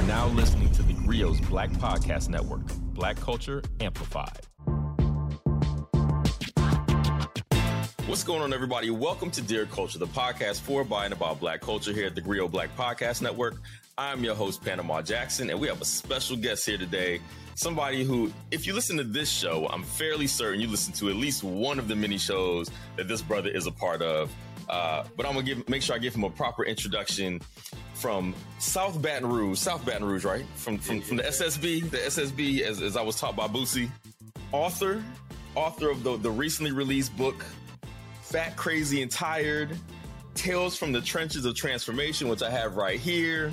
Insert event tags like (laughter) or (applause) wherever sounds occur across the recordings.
You're now listening to the Grio's Black Podcast Network, Black Culture Amplified. What's going on, everybody? Welcome to Dear Culture, the podcast for, by, and about Black culture here at the Grio Black Podcast Network. I'm your host, Panama Jackson, and we have a special guest here today. Somebody who, if you listen to this show, I'm fairly certain you listen to at least one of the many shows that this brother is a part of. Uh, but I'm gonna give make sure I give him a proper introduction from South Baton Rouge, South Baton Rouge, right? From from, from the SSB, the SSB, as, as I was taught by Boosie, author, author of the, the recently released book, Fat, Crazy, and Tired, Tales from the Trenches of Transformation, which I have right here.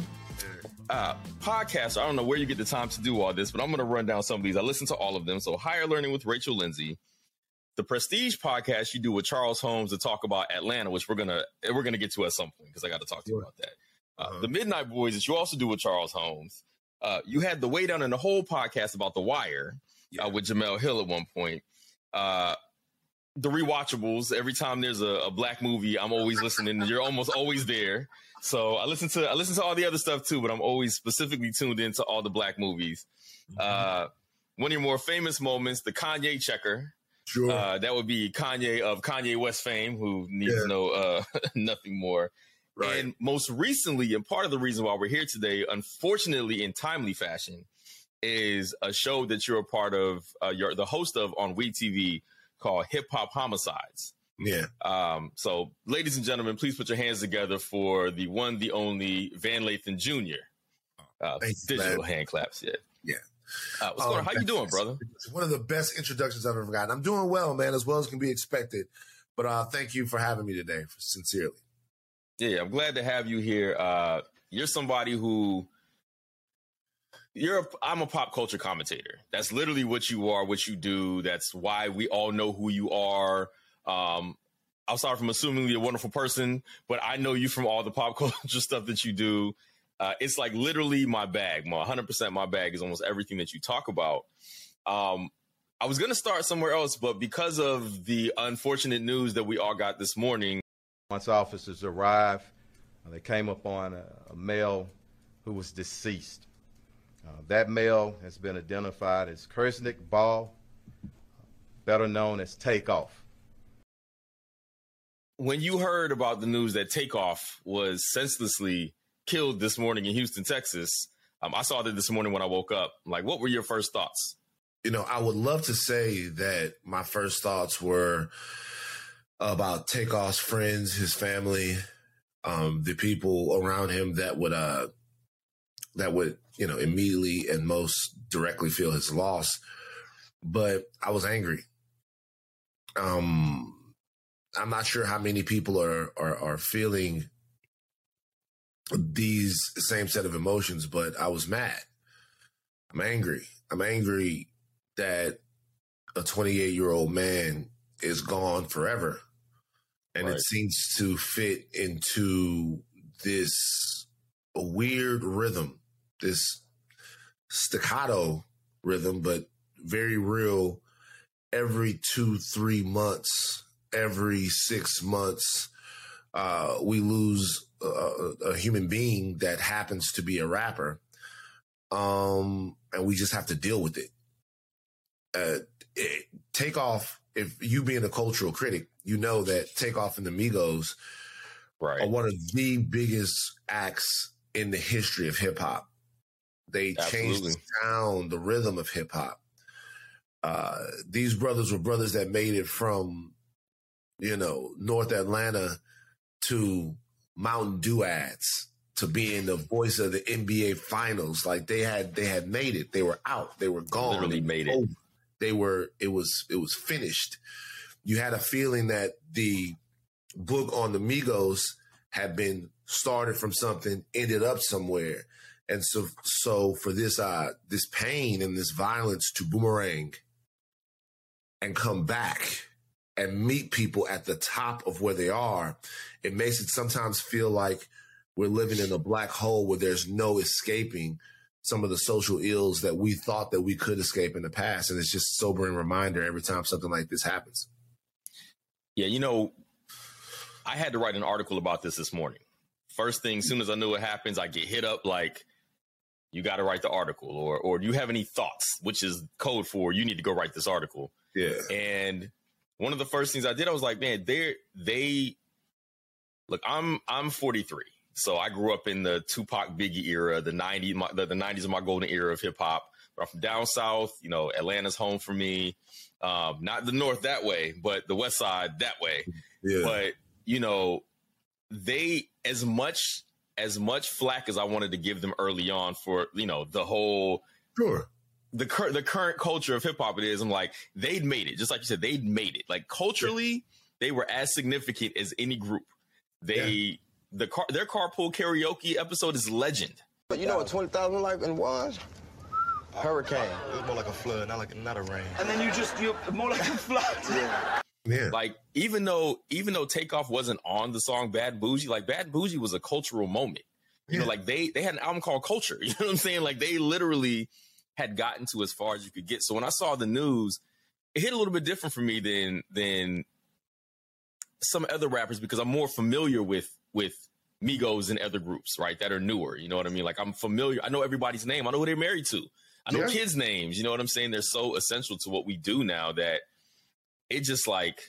Uh, podcast. I don't know where you get the time to do all this, but I'm going to run down some of these. I listen to all of them. So, Higher Learning with Rachel Lindsay, the Prestige podcast you do with Charles Holmes to talk about Atlanta, which we're gonna we're gonna get to at some point because I got to talk to you about that. Uh, uh-huh. The Midnight Boys that you also do with Charles Holmes. Uh, you had the Way Down in the Hole podcast about The Wire uh, yeah. uh, with Jemele Hill at one point. Uh, the rewatchables. Every time there's a, a, black movie, I'm always listening. You're almost always there. So I listen to I listen to all the other stuff too, but I'm always specifically tuned into all the black movies. Mm-hmm. Uh, one of your more famous moments, the Kanye checker. Sure. Uh, that would be Kanye of Kanye West fame, who needs yeah. to know uh, (laughs) nothing more. Right. And most recently, and part of the reason why we're here today, unfortunately, in timely fashion, is a show that you're a part of. Uh, you're the host of on We TV called Hip Hop Homicides. Yeah. Um, so, ladies and gentlemen, please put your hands together for the one, the only Van Lathan Jr. Uh, digital hand claps. Yeah. Yeah. Uh, what's going on? How you doing, brother? One of the best introductions I've ever gotten. I'm doing well, man, as well as can be expected. But uh, thank you for having me today, sincerely. Yeah, I'm glad to have you here. Uh, you're somebody who you're. A, I'm a pop culture commentator. That's literally what you are, what you do. That's why we all know who you are. Um, I'm sorry from assuming you're a wonderful person, but I know you from all the pop (laughs) culture stuff that you do. Uh, it's like literally my bag. My 100% my bag is almost everything that you talk about. Um, I was going to start somewhere else, but because of the unfortunate news that we all got this morning. Once officers arrived, uh, they came upon a, a male who was deceased. Uh, that male has been identified as Kirsnick Ball, better known as Takeoff. When you heard about the news that Takeoff was senselessly killed this morning in Houston, Texas. Um, I saw that this morning when I woke up. Like, what were your first thoughts? You know, I would love to say that my first thoughts were about Takeoff's friends, his family, um, the people around him that would, uh, that would, you know, immediately and most directly feel his loss. But I was angry. Um, I'm not sure how many people are, are, are feeling these same set of emotions, but I was mad. I'm angry. I'm angry that a 28 year old man is gone forever. And right. it seems to fit into this weird rhythm, this staccato rhythm, but very real. Every two, three months, every six months, uh, we lose a, a, human being that happens to be a rapper, um, and we just have to deal with it. Uh, it, Takeoff. If you being a cultural critic, you know that Takeoff and the Migos right. are one of the biggest acts in the history of hip hop. They Absolutely. changed the sound, the rhythm of hip hop. Uh, these brothers were brothers that made it from, you know, North Atlanta to Mountain Dew ads to being the voice of the NBA finals. Like they had they had made it. They were out. They were gone. Literally made it. They were it was it was finished. You had a feeling that the book on the Migos had been started from something, ended up somewhere. And so so for this uh this pain and this violence to boomerang and come back and meet people at the top of where they are, it makes it sometimes feel like we're living in a black hole where there's no escaping some of the social ills that we thought that we could escape in the past. And it's just a sobering reminder every time something like this happens. Yeah, you know, I had to write an article about this this morning. First thing, as soon as I knew it happens, I get hit up like, you got to write the article, or or do you have any thoughts, which is code for you need to go write this article. Yeah. And one of the first things I did, I was like, man, they they look. I'm I'm 43, so I grew up in the Tupac Biggie era, the 90s, my, the, the 90s of my golden era of hip hop. I'm from down south, you know, Atlanta's home for me. Um, not the north that way, but the west side that way. Yeah. But you know, they as much as much flack as I wanted to give them early on for you know the whole sure. the current the current culture of hip hop it is. I'm like they'd made it, just like you said, they'd made it. Like culturally, they were as significant as any group. They the car their carpool karaoke episode is legend. But you know what 20,000 like in was? Hurricane. It was more like a flood, not like not a rain. And then you just you're more like a (laughs) flood. Yeah. Like even though even though Takeoff wasn't on the song Bad Boujee, like Bad Boujee was a cultural moment. You know, like they they had an album called Culture. (laughs) You know what I'm saying? Like they literally had gotten to as far as you could get. So when I saw the news, it hit a little bit different for me than than some other rappers because I'm more familiar with with Migos and other groups, right? That are newer. You know what I mean? Like I'm familiar. I know everybody's name. I know who they're married to. I know Yeah. kids' names. You know what I'm saying? They're so essential to what we do now that it just like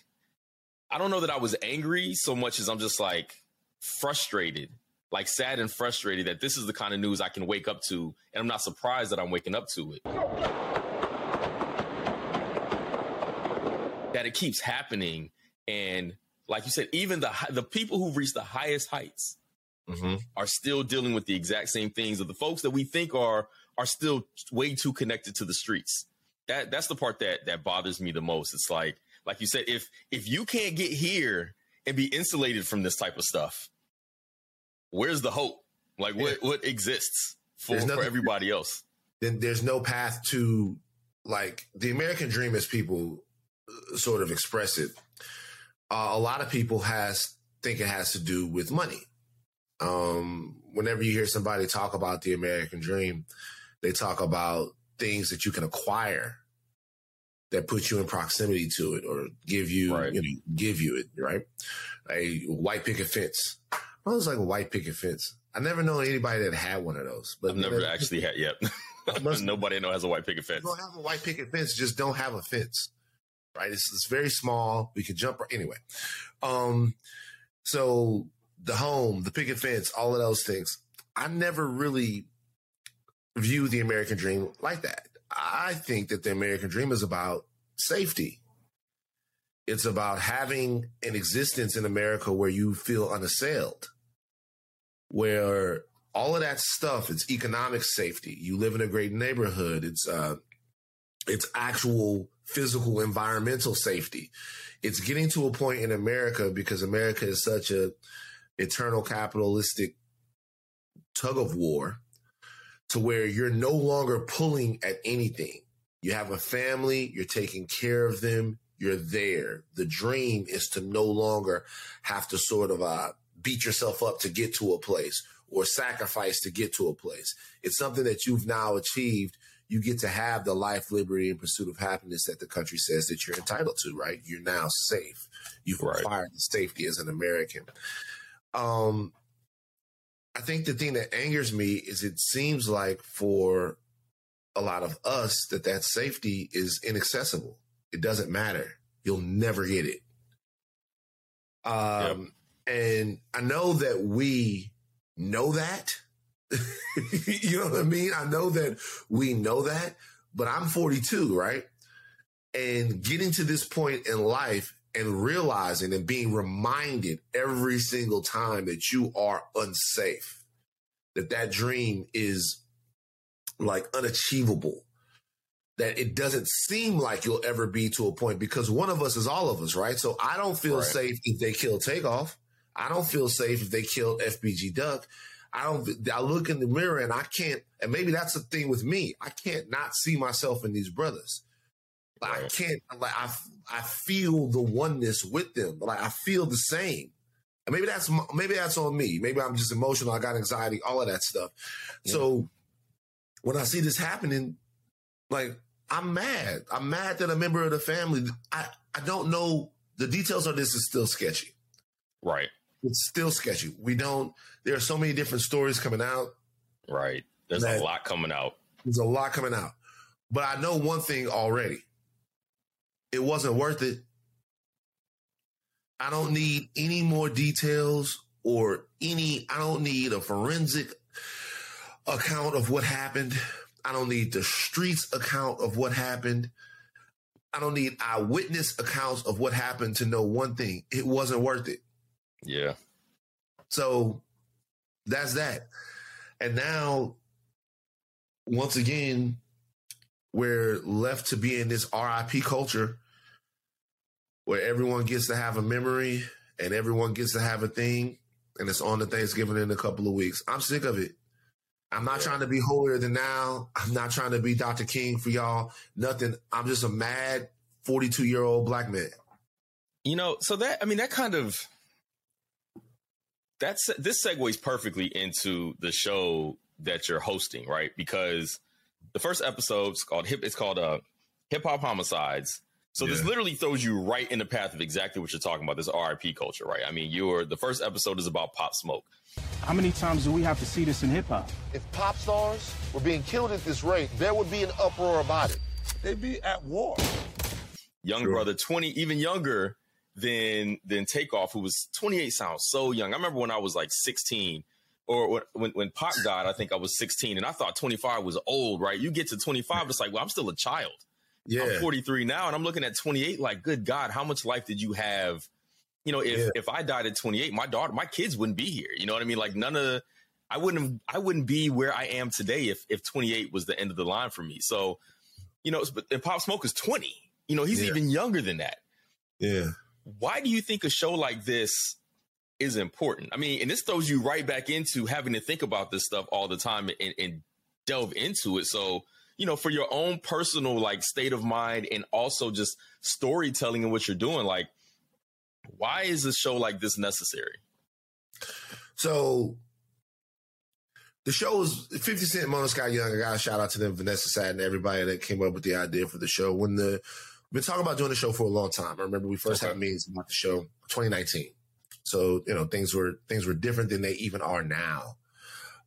I don't know that I was angry so much as I'm just like frustrated, like sad and frustrated that this is the kind of news I can wake up to, and I'm not surprised that I'm waking up to it. That it keeps happening, and like you said, even the the people who've reached the highest heights Mm-hmm. are still dealing with the exact same things of the folks that we think are are still way too connected to the streets. That that's the part that that bothers me the most. It's like like you said, if if you can't get here and be insulated from this type of stuff, where's the hope? Like what what exists for, There's for everybody else? Then there's no path to like the American dream as people uh, sort of express it. Uh, a lot of people has think it has to do with money. Um, whenever you hear somebody talk about the American dream, they talk about things that you can acquire that put you in proximity to it or give you, Right. you know, give you it, right? A white picket fence. What was like a white picket fence? I never know anybody that had one of those, but I've never actually had yet. Must- (laughs) Nobody I know has a white picket fence. you don't have a white picket fence, just don't have a fence. Right? It's, it's very small. We could jump anyway. Um, so the home, the picket fence, all of those things. I never really view the American dream like that. I think that the American dream is about safety. It's about having an existence in America where you feel unassailed, where all of that stuff, it's economic safety. You live in a great neighborhood. It's, uh, it's actual physical environmental safety. It's getting to a point in America because America is such a eternal capitalistic tug of war to where you're no longer pulling at anything. You have a family, you're taking care of them, you're there. The dream is to no longer have to sort of uh, beat yourself up to get to a place or sacrifice to get to a place. It's something that you've now achieved. You get to have the life, liberty, and pursuit of happiness that the country says that you're entitled to, right? You're now safe. You've Right. acquired the safety as an American. Um, I think the thing that angers me is it seems like for a lot of us that that safety is inaccessible. It doesn't matter. You'll never get it. Um, and I know that we know that. (laughs) you know what I mean? I know that we know that, but I'm 42, right? And getting to this point in life and realizing and being reminded every single time that you are unsafe, that that dream is like unachievable, that it doesn't seem like you'll ever be to a point because one of us is all of us, right? So I don't feel Right. safe if they kill Takeoff. I don't feel safe if they kill FBG Duck. I don't. I look in the mirror and I can't. And maybe that's the thing with me. I can't not see myself in these brothers. Like, I can't. Like I, I feel the oneness with them. Like I feel the same. And maybe that's maybe that's on me. Maybe I'm just emotional. I got anxiety. All of that stuff. So when I see this happening, like I'm mad. I'm mad that a member of the family. I I don't know. The details of this is still sketchy Right. It's still sketchy. We don't. There are so many different stories coming out. Right. There's a lot coming out. There's a lot coming out. But I know one thing already. It wasn't worth it. I don't need any more details or any, I don't need a forensic account of what happened. I don't need the streets account of what happened. I don't need eyewitness accounts of what happened to know one thing. It wasn't worth it. Yeah. So that's that. And now, once again, we're left to be in this RIP culture where everyone gets to have a memory and everyone gets to have a thing, and it's on the Thanksgiving in a couple of weeks. I'm sick of it. I'm not yeah. trying to be holier than now. I'm not trying to be Dr. King for y'all. Nothing. I'm just a mad 42 year old black man. You know, so that, I mean, that kind of, that's, this segues perfectly into the show that you're hosting, right? Because the first episode's called Hip, it's called uh, Hip Hop Homicides. So yeah. this literally throws you right in the path of exactly what you're talking about, this RIP culture, right? I mean, you're, the first episode is about Pop Smoke. How many times do we have to see this in hip hop? If pop stars were being killed at this rate, there would be an uproar about it. They'd be at war. Young sure. brother, 20, even younger than than Takeoff, who was 28 sounds so young. I remember when I was like 16 or when when Pac died, I think I was 16 and I thought 25 was old, right? You get to 25, it's like, well, I'm still a child. Yeah. I'm 43 now and I'm looking at 28 like, good God, how much life did you have you know, if yeah. if I died at 28, my daughter, my kids wouldn't be here. You know what I mean? Like none of I wouldn't I wouldn't be where I am today if if 28 was the end of the line for me. So, you know, but and Pop Smoke is 20. You know, he's yeah. even younger than that. Yeah. Why do you think a show like this is important? I mean, and this throws you right back into having to think about this stuff all the time and, and delve into it. So, you know, for your own personal like state of mind and also just storytelling and what you're doing, like why is a show like this necessary? So the show is 50 Cent, Mona Scott Young. I got a shout out to them, Vanessa Satten, and everybody that came up with the idea for the show. When the been talking about doing the show for a long time. I remember we first okay. had meetings about the show 2019. So you know things were things were different than they even are now.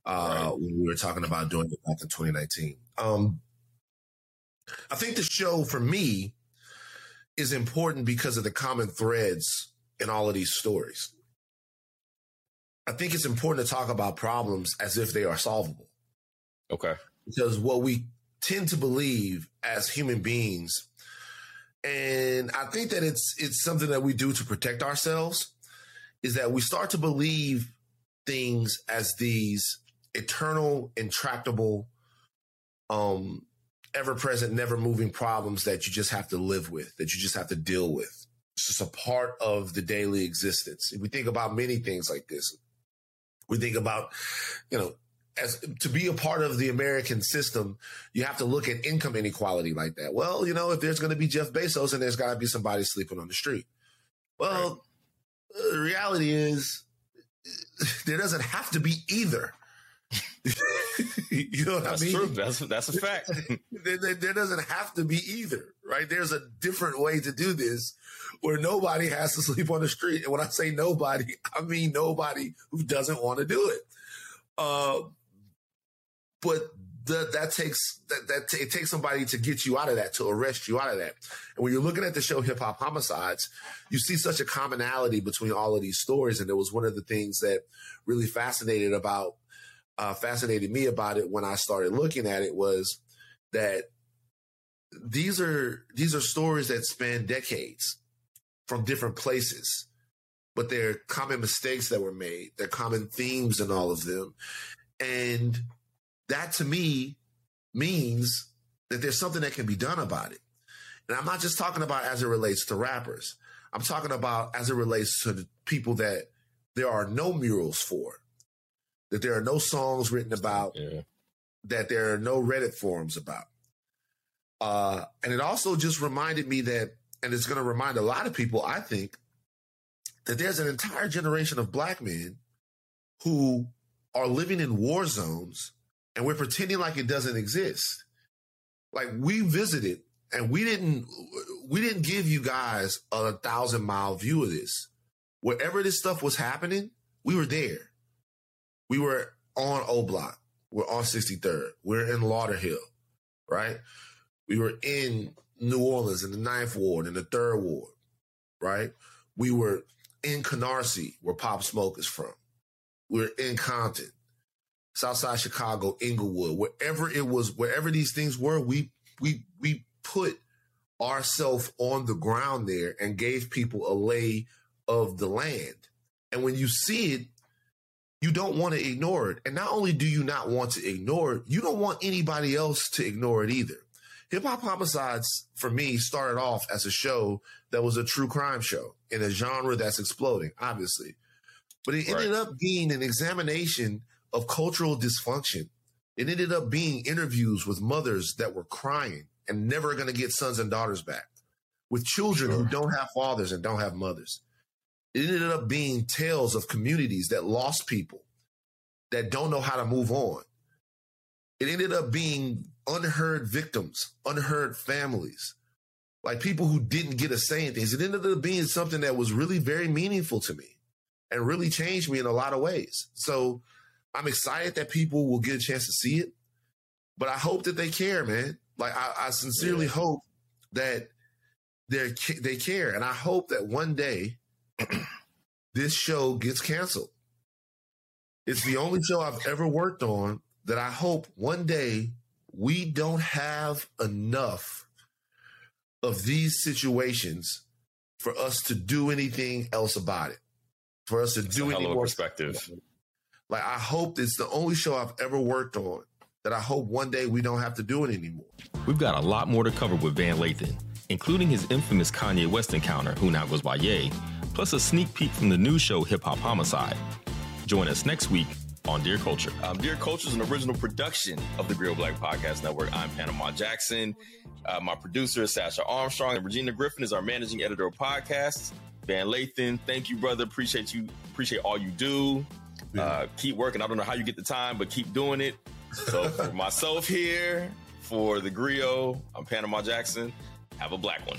Uh, right. When we were talking about doing it back in 2019. Um, I think the show for me is important because of the common threads in all of these stories. I think it's important to talk about problems as if they are solvable. Okay. Because what we tend to believe as human beings, and I think that it's it's something that we do to protect ourselves, is that we start to believe things as these eternal, intractable, um, ever present, never moving problems that you just have to live with, that you just have to deal with. It's just a part of the daily existence. If We think about many things like this. We think about, you know, as to be a part of the American system, you have to look at income inequality like that. Well, you know, if there's going to be Jeff Bezos and there's got to be somebody sleeping on the street. Well, right. the reality is (laughs) there doesn't have to be either. (laughs) you know what that's I mean? True. That's that's a fact. (laughs) there, there, there, doesn't have to be either, right? There's a different way to do this where nobody has to sleep on the street. And when I say nobody, I mean nobody who doesn't want to do it. Uh, but the, that takes that, that t- it takes somebody to get you out of that, to arrest you out of that. And when you're looking at the show Hip Hop Homicides, you see such a commonality between all of these stories. And it was one of the things that really fascinated about uh, fascinated me about it when I started looking at it was that these are these are stories that span decades from different places, but they're common mistakes that were made. They're common themes in all of them, and that to me means that there's something that can be done about it. And I'm not just talking about as it relates to rappers. I'm talking about as it relates to the people that there are no murals for that there are no songs written about, yeah. that there are no Reddit forums about. Uh, and it also just reminded me that, and it's going to remind a lot of people, I think, that there's an entire generation of black men who are living in war zones and we're pretending like it doesn't exist. Like we visited and we didn't we didn't give you guys a thousand mile view of this. Wherever this stuff was happening, we were there. We were on O Block. We're on 63rd. We're in Lauderhill, right? We were in New Orleans in the Ninth Ward, in the Third Ward, right? We were in Canarsie, where Pop Smoke is from. We're in Compton, Southside Chicago, Inglewood, wherever it was, wherever these things were, we we we put ourselves on the ground there and gave people a lay of the land. And when you see it, you don't want to ignore it. And not only do you not want to ignore it, you don't want anybody else to ignore it either. Hip Hop Homicides, for me, started off as a show that was a true crime show in a genre that's exploding, obviously. But it ended up being an examination of cultural dysfunction. It ended up being interviews with mothers that were crying and never going to get sons and daughters back, with children sure. who don't have fathers and don't have mothers. It ended up being tales of communities that lost people, that don't know how to move on. It ended up being unheard victims, unheard families, like people who didn't get a say in things. It ended up being something that was really very meaningful to me and really changed me in a lot of ways. So I'm excited that people will get a chance to see it, but I hope that they care, man. Like I, I sincerely yeah. hope that they they care, and I hope that one day (clears throat) this show gets canceled. It's the only show I've ever worked on that I hope one day we don't have enough of these situations for us to do anything else about it. For us to do any more perspective. Like I hope it's the only show I've ever worked on that I hope one day we don't have to do it anymore. We've got a lot more to cover with Van Lathan, including his infamous Kanye West encounter, who now goes by Ye, plus a sneak peek from the new show Hip Hop Homicide. Join us next week on Dear Culture. Um, Dear Culture is an original production of the Grio Black Podcast Network. I'm Panama Jackson. Uh, my producer is Sasha Armstrong, and Regina Griffin is our managing editor of podcasts. Van Lathan, thank you, brother. Appreciate you. Appreciate all you do. Uh, keep working. I don't know how you get the time, but keep doing it. So (laughs) for myself here, for the Grio, I'm Panama Jackson. Have a black one.